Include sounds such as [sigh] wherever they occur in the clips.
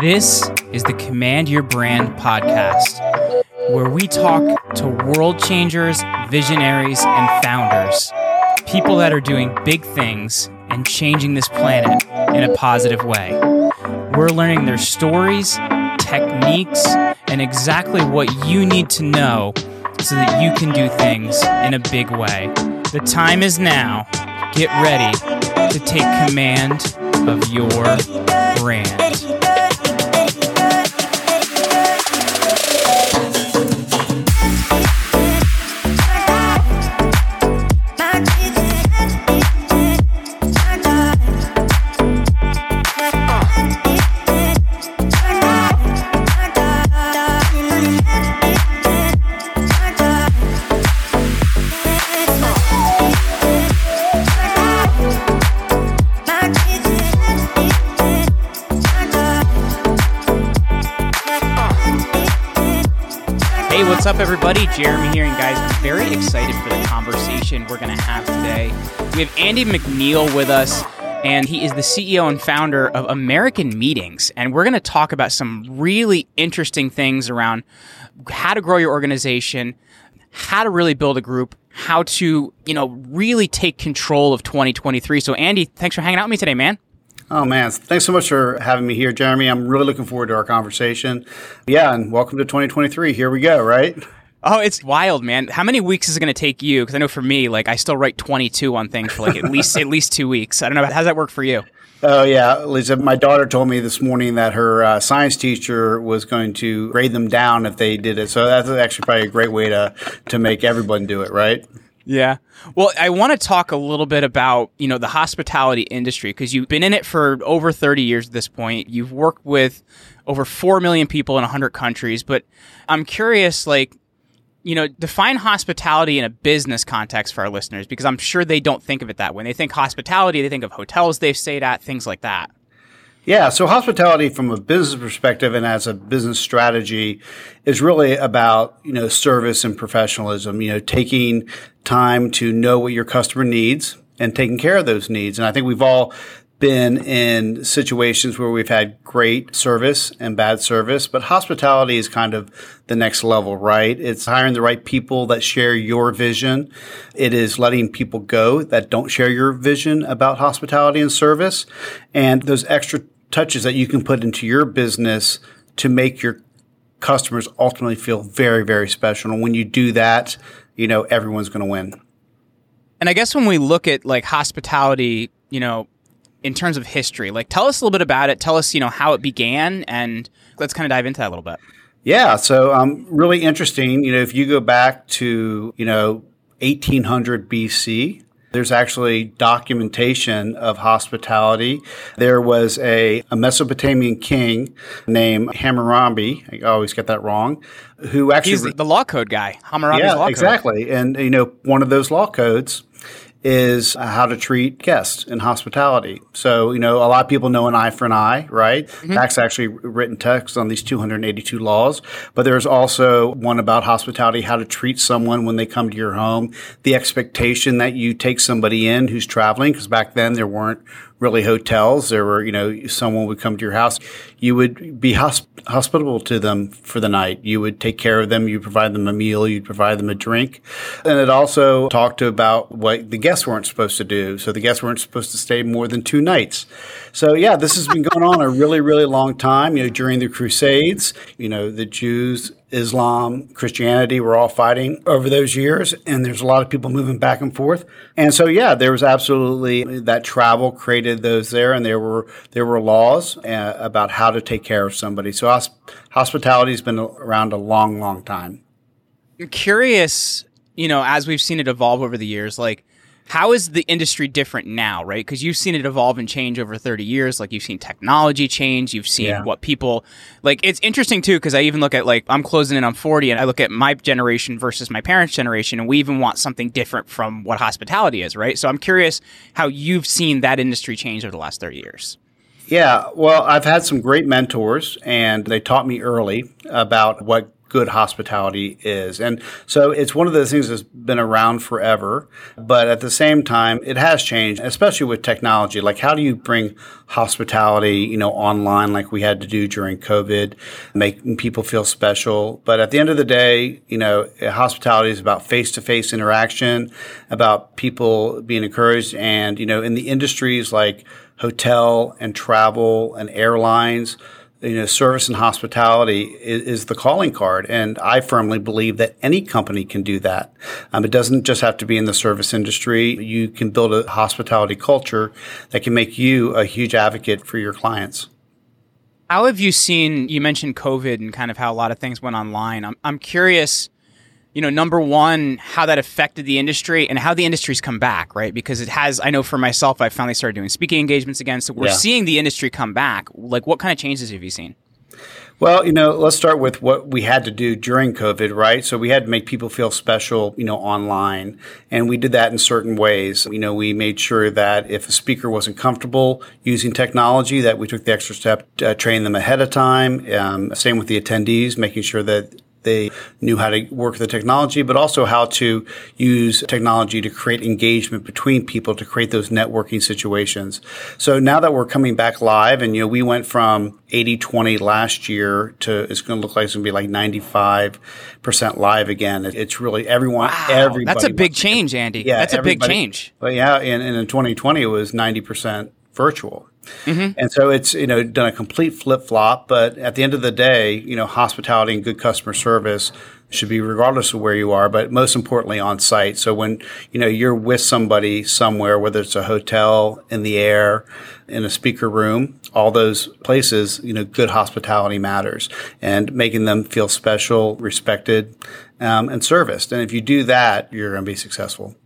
This is the Command Your Brand podcast, where we talk to world changers, visionaries, and founders. People that are doing big things and changing this planet in a positive way. We're learning their stories, techniques, and exactly what you need to know so that you can do things in a big way. The time is now. Get ready to take command of your brand. We have Andy McNeil with us, and he is the CEO and founder of American Meetings. And we're going to talk about some really interesting things around how to grow your organization, how to really build a group, how to, you know, really take control of 2023. So, Andy, thanks for hanging out with me today, man. Oh man, thanks so much for having me here, Jeremy. I'm really looking forward to our conversation. Yeah, and welcome to 2023. Here we go, right? Oh, it's wild, man. How many weeks is it going to take you? Because I know for me, like I still write 22 on things for like at least at least two weeks. I don't know. How does that work for you? Oh yeah, Lisa. My daughter told me this morning that her uh, science teacher was going to grade them down if they did it. So that's actually probably a great way to to make everyone do it, right? Yeah. Well, I want to talk a little bit about, you know, the hospitality industry because you've been in it for over 30 years at this point. You've worked with over 4 million people in 100 countries, but I'm curious like, you know, define hospitality in a business context for our listeners because I'm sure they don't think of it that way. When they think hospitality, they think of hotels they've stayed at, things like that. Yeah, so hospitality from a business perspective and as a business strategy is really about, you know, service and professionalism, you know, taking time to know what your customer needs and taking care of those needs. And I think we've all been in situations where we've had great service and bad service, but hospitality is kind of the next level, right? It's hiring the right people that share your vision. It is letting people go that don't share your vision about hospitality and service and those extra touches that you can put into your business to make your customers ultimately feel very, very special. And when you do that, you know, everyone's going to win. And I guess when we look at like hospitality, you know, in terms of history, like tell us a little bit about it. Tell us, you know, how it began, and let's kind of dive into that a little bit. Yeah, so um, really interesting. You know, if you go back to you know 1800 BC, there's actually documentation of hospitality. There was a, a Mesopotamian king named Hammurabi. I always get that wrong. Who actually he's the law code guy, Hammurabi's yeah, law code. exactly. And you know, one of those law codes is how to treat guests in hospitality. So, you know, a lot of people know an eye for an eye, right? Mm-hmm. That's actually written text on these 282 laws. But there's also one about hospitality, how to treat someone when they come to your home, the expectation that you take somebody in who's traveling, because back then there weren't really hotels. There were, you know, someone would come to your house. You would be hosp- hospitable to them for the night. You would take care of them. You provide them a meal. You'd provide them a drink. And it also talked about what the guests weren't supposed to do. So the guests weren't supposed to stay more than two nights. So yeah, this has been going on a really, really long time. You know, during the Crusades, you know, the Jews Islam, Christianity were all fighting over those years, and there's a lot of people moving back and forth. And so, yeah, there was absolutely that travel created those there, and there were there were laws uh, about how to take care of somebody. So, hosp- hospitality has been around a long, long time. I'm curious, you know, as we've seen it evolve over the years, like how is the industry different now, right? Because you've seen it evolve and change over 30 years. Like you've seen technology change. You've seen Yeah. what people like. It's interesting too, because I even look at like, I'm closing in on 40 and I look at my generation versus my parents' generation, and we even want something different from what hospitality is, right? So I'm curious how you've seen that industry change over the last 30 years. Yeah, well, I've had some great mentors, and they taught me early about what good hospitality is. And so it's one of those things that's been around forever, but at the same time, it has changed, especially with technology. Like, how do you bring hospitality, you know, online like we had to do during COVID, making people feel special? But at the end of the day, you know, hospitality is about face to face interaction, about people being encouraged. And, you know, in the industries like hotel and travel and airlines, you know, service and hospitality is, is, the calling card. And I firmly believe that any company can do that. Um, it doesn't just have to be in the service industry. You can build a hospitality culture that can make you a huge advocate for your clients. How have you seen, you mentioned COVID and kind of how a lot of things went online. I'm, I'm curious you know, number one, how that affected the industry and how the industry's come back, right? Because it has, I know for myself, I finally started doing speaking engagements again. So we're yeah. seeing the industry come back. Like, what kind of changes have you seen? Well, you know, let's start with what we had to do during COVID, right? So we had to make people feel special, you know, online. And we did that in certain ways. You know, we made sure that if a speaker wasn't comfortable using technology, that we took the extra step to train them ahead of time. Um, same with the attendees, making sure that they knew how to work the technology, but also how to use technology to create engagement between people to create those networking situations. So now that we're coming back live and, you know, we went from 80 20 last year to it's going to look like it's going to be like 95% live again. It's really everyone, wow, everybody. That's a big change, Andy. Yeah. That's a big change. But yeah. And, and in 2020, it was 90% virtual. Mm-hmm. And so it's, you know, done a complete flip flop. But at the end of the day, you know, hospitality and good customer service should be regardless of where you are, but most importantly on site. So when, you know, you're with somebody somewhere, whether it's a hotel, in the air, in a speaker room, all those places, you know, good hospitality matters and making them feel special, respected, um, and serviced. And if you do that, you're going to be successful.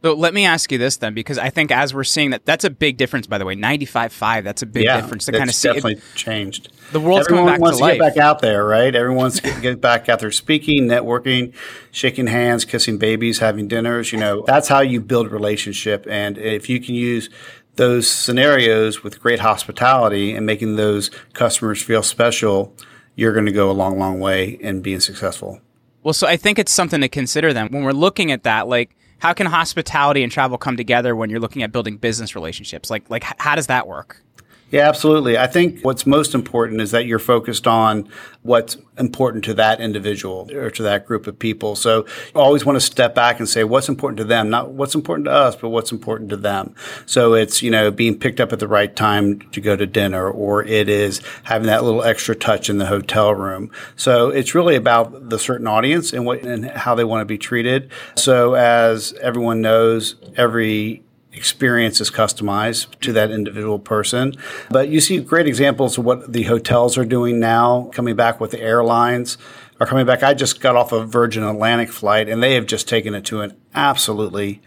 So let me ask you this then, because I think as we're seeing that, that's a big difference. By the way, ninety-five five. That's a big yeah, difference to kind of see. Definitely it, changed. The world's Everyone coming back wants to, to, get back out there, right? Everyone wants to get back out there, speaking, networking, shaking hands, kissing babies, having dinners. You know, that's how you build relationship. And if you can use those scenarios with great hospitality and making those customers feel special, you're going to go a long, long way in being successful. Well, so I think it's something to consider then when we're looking at that, like how can hospitality and travel come together when you're looking at building business relationships? Like, like how does that work? Yeah, absolutely. I think what's most important is that you're focused on what's important to that individual or to that group of people. So you always want to step back and say what's important to them, not what's important to us, but what's important to them. So it's, you know, being picked up at the right time to go to dinner or it is having that little extra touch in the hotel room. So it's really about the certain audience and what and how they want to be treated. So as everyone knows, every experience is customized to that individual person. But you see great examples of what the hotels are doing now, coming back with the airlines are coming back. I just got off a Virgin Atlantic flight and they have just taken it to an absolutely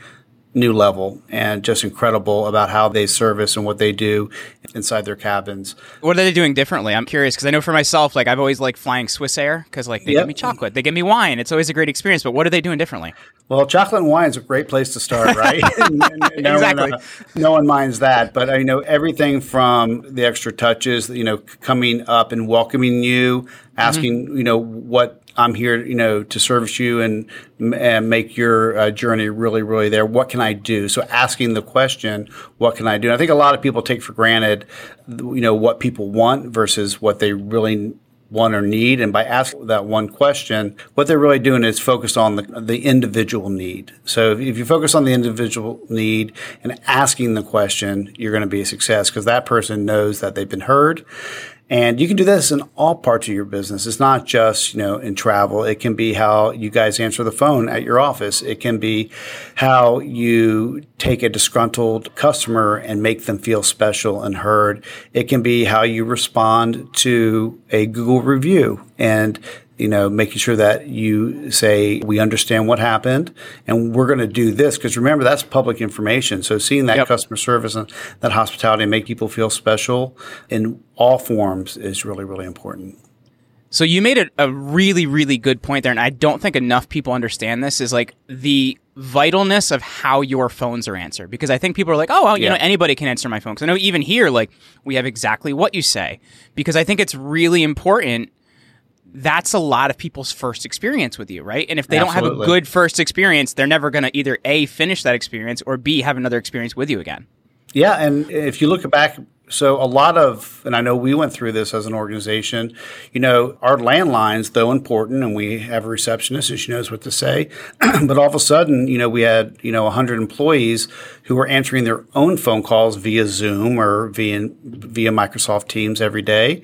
new level and just incredible about how they service and what they do inside their cabins. What are they doing differently? I'm curious because I know for myself, like I've always liked flying Swiss Air because like they yep. give me chocolate, they give me wine. It's always a great experience. But what are they doing differently? Well, chocolate and wine is a great place to start, [laughs] right? [laughs] no exactly. One, uh, no one minds that. But I know everything from the extra touches, you know, coming up and welcoming you, asking, mm-hmm. you know, what I'm here, you know, to service you and, and make your uh, journey really, really there. What can I do? So asking the question, what can I do? And I think a lot of people take for granted, you know, what people want versus what they really want or need. And by asking that one question, what they're really doing is focus on the, the individual need. So if you focus on the individual need and asking the question, you're going to be a success because that person knows that they've been heard and you can do this in all parts of your business. It's not just, you know, in travel. It can be how you guys answer the phone at your office. It can be how you take a disgruntled customer and make them feel special and heard. It can be how you respond to a Google review and you know, making sure that you say, we understand what happened and we're going to do this. Because remember, that's public information. So seeing that yep. customer service and that hospitality and make people feel special in all forms is really, really important. So you made a, a really, really good point there. And I don't think enough people understand this is like the vitalness of how your phones are answered. Because I think people are like, oh, well, you yeah. know, anybody can answer my phone. Because I know even here, like, we have exactly what you say. Because I think it's really important that's a lot of people's first experience with you, right? And if they Absolutely. don't have a good first experience, they're never going to either A, finish that experience or B, have another experience with you again. Yeah, and if you look back, so a lot of, and I know we went through this as an organization, you know, our landlines, though important, and we have a receptionist and she knows what to say, [clears throat] but all of a sudden, you know, we had, you know, 100 employees who were answering their own phone calls via Zoom or via, via Microsoft Teams every day.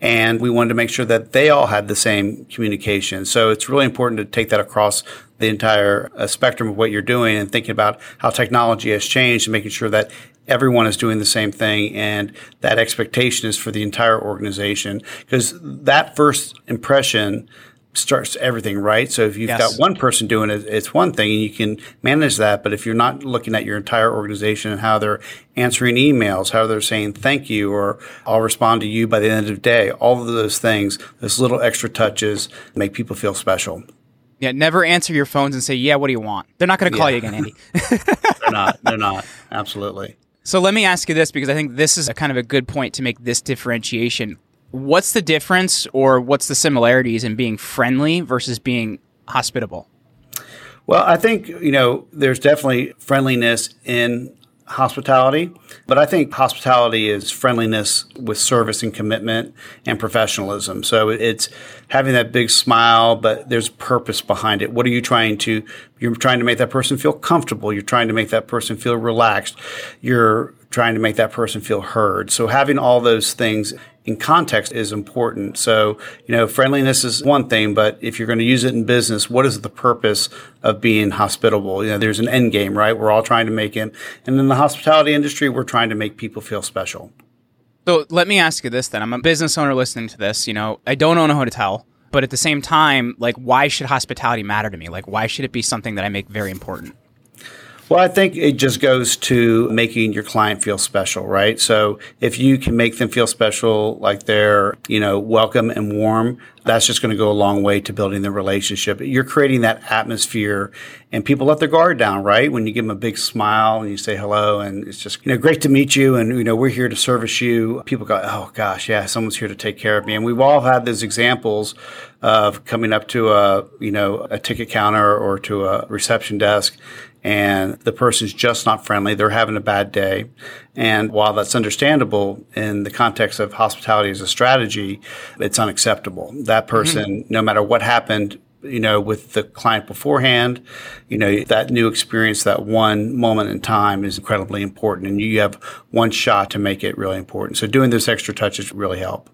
And we wanted to make sure that they all had the same communication. So it's really important to take that across the entire uh, spectrum of what you're doing and thinking about how technology has changed and making sure that everyone is doing the same thing and that expectation is for the entire organization because that first impression starts everything right so if you've Yes. got one person doing it it's one thing and you can manage that but if you're not looking at your entire organization and how they're answering emails how they're saying thank you or i'll respond to you by the end of the day all of those things those little extra touches make people feel special Yeah, never answer your phones and say, "Yeah, what do you want?" They're not going to call you again, Andy. [laughs] [laughs] they're not they're not absolutely So let me ask you this because I think this is a kind of a good point to make this differentiation. What's the difference or what's the similarities in being friendly versus being hospitable? Well, I think, you know, there's definitely friendliness in hospitality, but I think hospitality is friendliness with service and commitment and professionalism. So it's having that big smile, but there's purpose behind it. What are you trying to, you're trying to make that person feel comfortable. You're trying to make that person feel relaxed. You're trying to make that person feel heard. So having all those things in context is important. So, you know, friendliness is one thing, but if you're going to use it in business, what is the purpose of being hospitable? You know, there's an end game, right? We're all trying to make it. And in the hospitality industry, we're trying to make people feel special. So let me ask you this then. I'm a business owner listening to this. You know, I don't own a hotel, but at the same time, like, why should hospitality matter to me? Like, why should it be something that I make very important? Well, I think it just goes to making your client feel special, right? So if you can make them feel special, like they're, you know, welcome and warm, that's just going to go a long way to building the relationship. You're creating that atmosphere and people let their guard down, right? When you give them a big smile and you say hello and it's just, you know, great to meet you. And, you know, we're here to service you. People go, oh gosh, yeah, someone's here to take care of me. And we've all had those examples of coming up to a, you know, a ticket counter or to a reception desk and the person's just not friendly. They're having a bad day. And while that's understandable in the context of hospitality as a strategy, it's unacceptable. That mm-hmm. person, no matter what happened, you know, with the client beforehand, you know, that new experience, that one moment in time is incredibly important. And you have one shot to make it really important. So doing those extra touches really help.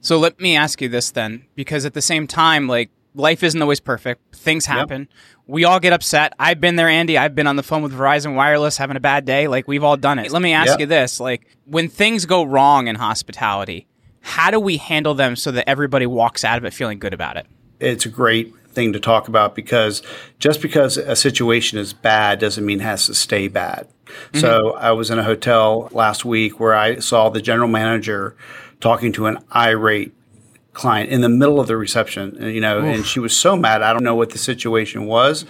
So let me ask you this then, because at the same time, like life isn't always perfect. Things happen. We all get upset. I've been there, Andy. I've been on the phone with Verizon Wireless having a bad day. Like we've all done it. Let me ask Yep. you this: like when things go wrong in hospitality, how do we handle them so that everybody walks out of it feeling good about it? it's a great thing to talk about because just because a situation is bad doesn't mean it has to stay bad. Mm-hmm. So I was in a hotel last week where I saw the general manager talking to an irate client in the middle of the reception, uh, you know, and she was so mad. I don't know what the situation was,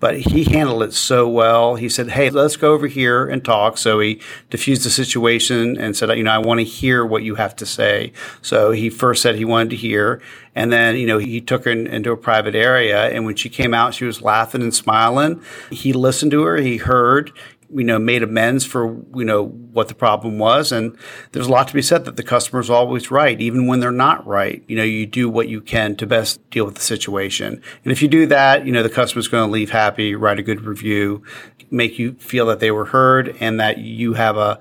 but he handled it so well. He said, "Hey, let's go over here and talk." So he diffused the situation and said, "You know, I want to hear what you have to say." So he first said he wanted to hear, and then you know he took her in, into a private area. And when she came out, she was laughing and smiling. He listened to her. He heard you know, made amends for, you know, what the problem was. And there's a lot to be said that the customer's always right, even when they're not right. You know, you do what you can to best deal with the situation. And if you do that, you know, the customer's going to leave happy, write a good review, make you feel that they were heard and that you have a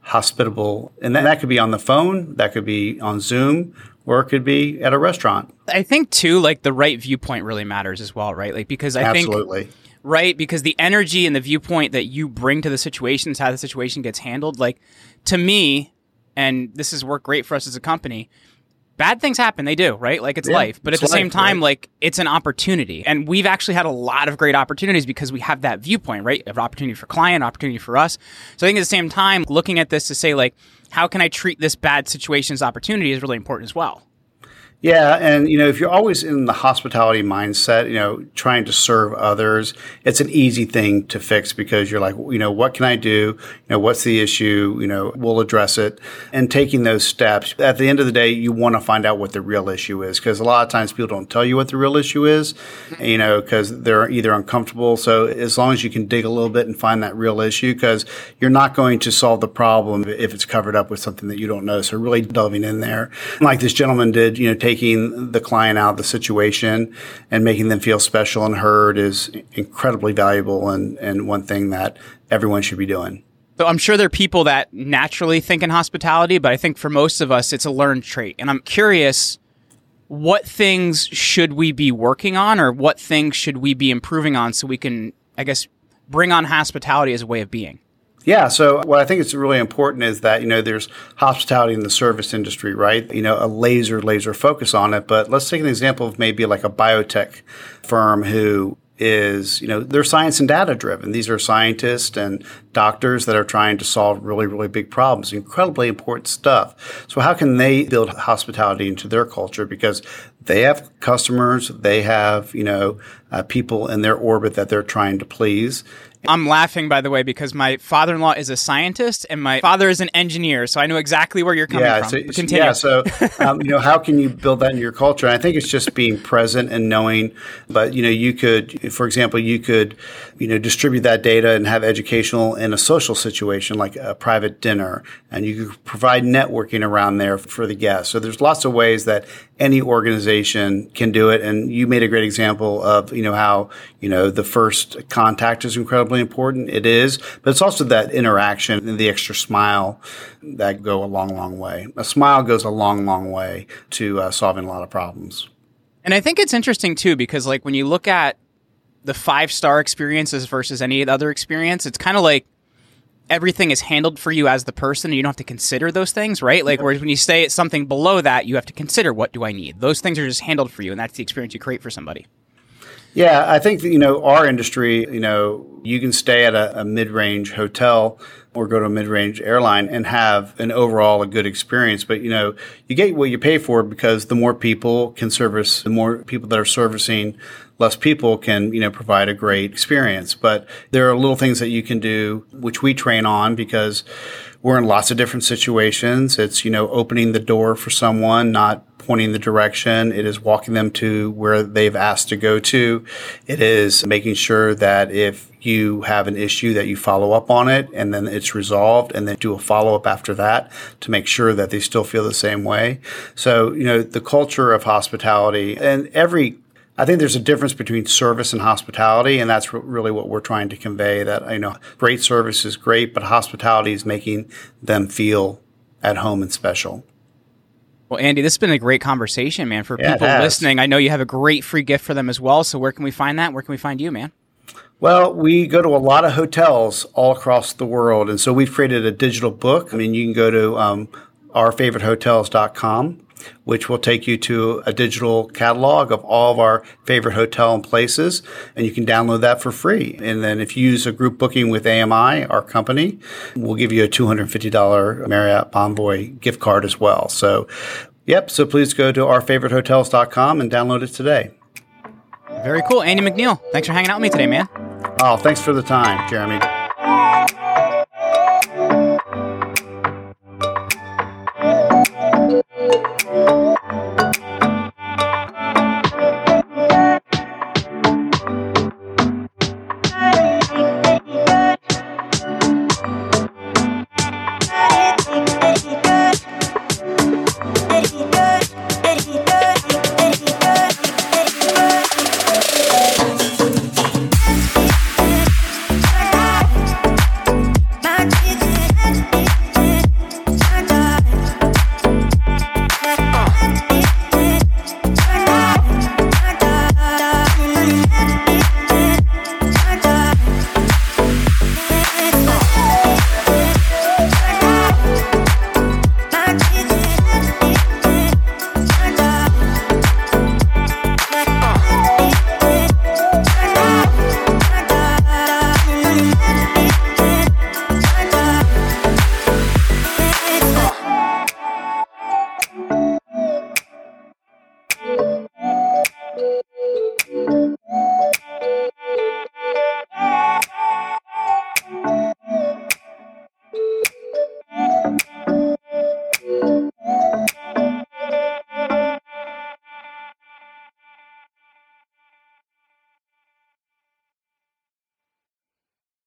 hospitable, and that, that could be on the phone, that could be on Zoom, or it could be at a restaurant. I think too, like the right viewpoint really matters as well, right? Like because I think Absolutely. Right? Because the energy and the viewpoint that you bring to the situations, how the situation gets handled, like to me, and this has worked great for us as a company. Bad things happen, they do, right? Like it's Yeah, life, but at it's the same time, right. like it's an opportunity, and we've actually had a lot of great opportunities because we have that viewpoint, right? Of opportunity for client, opportunity for us. So I think at the same time, looking at this to say like, how can I treat this bad situation as opportunity is really important as well. Yeah, and you know, if you're always in the hospitality mindset, you know, trying to serve others, it's an easy thing to fix because you're like, you know, what can I do? You know, what's the issue? You know, we'll address it. And taking those steps, at the end of the day, you want to find out what the real issue is because a lot of times people don't tell you what the real issue is, you know, because they're either uncomfortable. So as long as you can dig a little bit and find that real issue, because you're not going to solve the problem if it's covered up with something that you don't know. So really delving in there, like this gentleman did, you know, take taking the client out of the situation and making them feel special and heard is incredibly valuable and, and one thing that everyone should be doing. So I'm sure there are people that naturally think in hospitality, but I think for most of us, it's a learned trait. And I'm curious, what things should we be working on or what things should we be improving on so we can, I guess, bring on hospitality as a way of being? Yeah. So what I think is really important is that, you know, there's hospitality in the service industry, right? You know, a laser, laser focus on it. But let's take an example of maybe like a biotech firm who is, you know, they're science and data driven. These are scientists and doctors that are trying to solve really, really big problems, incredibly important stuff. So how can they build hospitality into their culture? Because they have customers, they have, you know, uh, people in their orbit that they're trying to please. I'm laughing, by the way, because my father in law is a scientist and my father is an engineer. So I know exactly where you're coming yeah, from. So, Continue. Yeah. So, [laughs] um, you know, how can you build that in your culture? And I think it's just being present and knowing. But, you know, you could, for example, you could, you know, distribute that data and have educational in a social situation like a private dinner. And you could provide networking around there for the guests. So there's lots of ways that any organization can do it. And you made a great example of, you know, how, you know, the first contact is incredibly incredibly important. It is, but it's also that interaction and the extra smile that go a long, long way. A smile goes a long, long way to uh, solving a lot of problems. And I think it's interesting too because like when you look at the five star experiences versus any other experience, it's kind of like everything is handled for you as the person and you don't have to consider those things, right? Like, whereas when you stay at something below that, you have to consider what do I need? Those things are just handled for you, and that's the experience you create for somebody. Yeah, I think you know our industry. You know, you can stay at a, a mid-range hotel or go to a mid-range airline and have an overall a good experience. But you know, you get what you pay for because the more people can service, the more people that are servicing less people can you know provide a great experience. But there are little things that you can do which we train on because we're in lots of different situations. It's you know opening the door for someone, not pointing the direction. It is walking them to where they've asked to go to. It is making sure that if you have an issue that you follow up on it and then it's resolved and then do a follow up after that to make sure that they still feel the same way. So, you know, the culture of hospitality and every I think there's a difference between service and hospitality, and that's really what we're trying to convey. That you know, great service is great, but hospitality is making them feel at home and special. Well, Andy, this has been a great conversation, man. For yeah, people listening, I know you have a great free gift for them as well. So, where can we find that? Where can we find you, man? Well, we go to a lot of hotels all across the world. And so we've created a digital book. I mean, you can go to um, ourfavoritehotels.com, which will take you to a digital catalog of all of our favorite hotel and places. And you can download that for free. And then if you use a group booking with AMI, our company, we'll give you a $250 Marriott Bonvoy gift card as well. So, yep. So please go to ourfavoritehotels.com and download it today. Very cool. Andy McNeil, thanks for hanging out with me today, man. Oh, thanks for the time, Jeremy.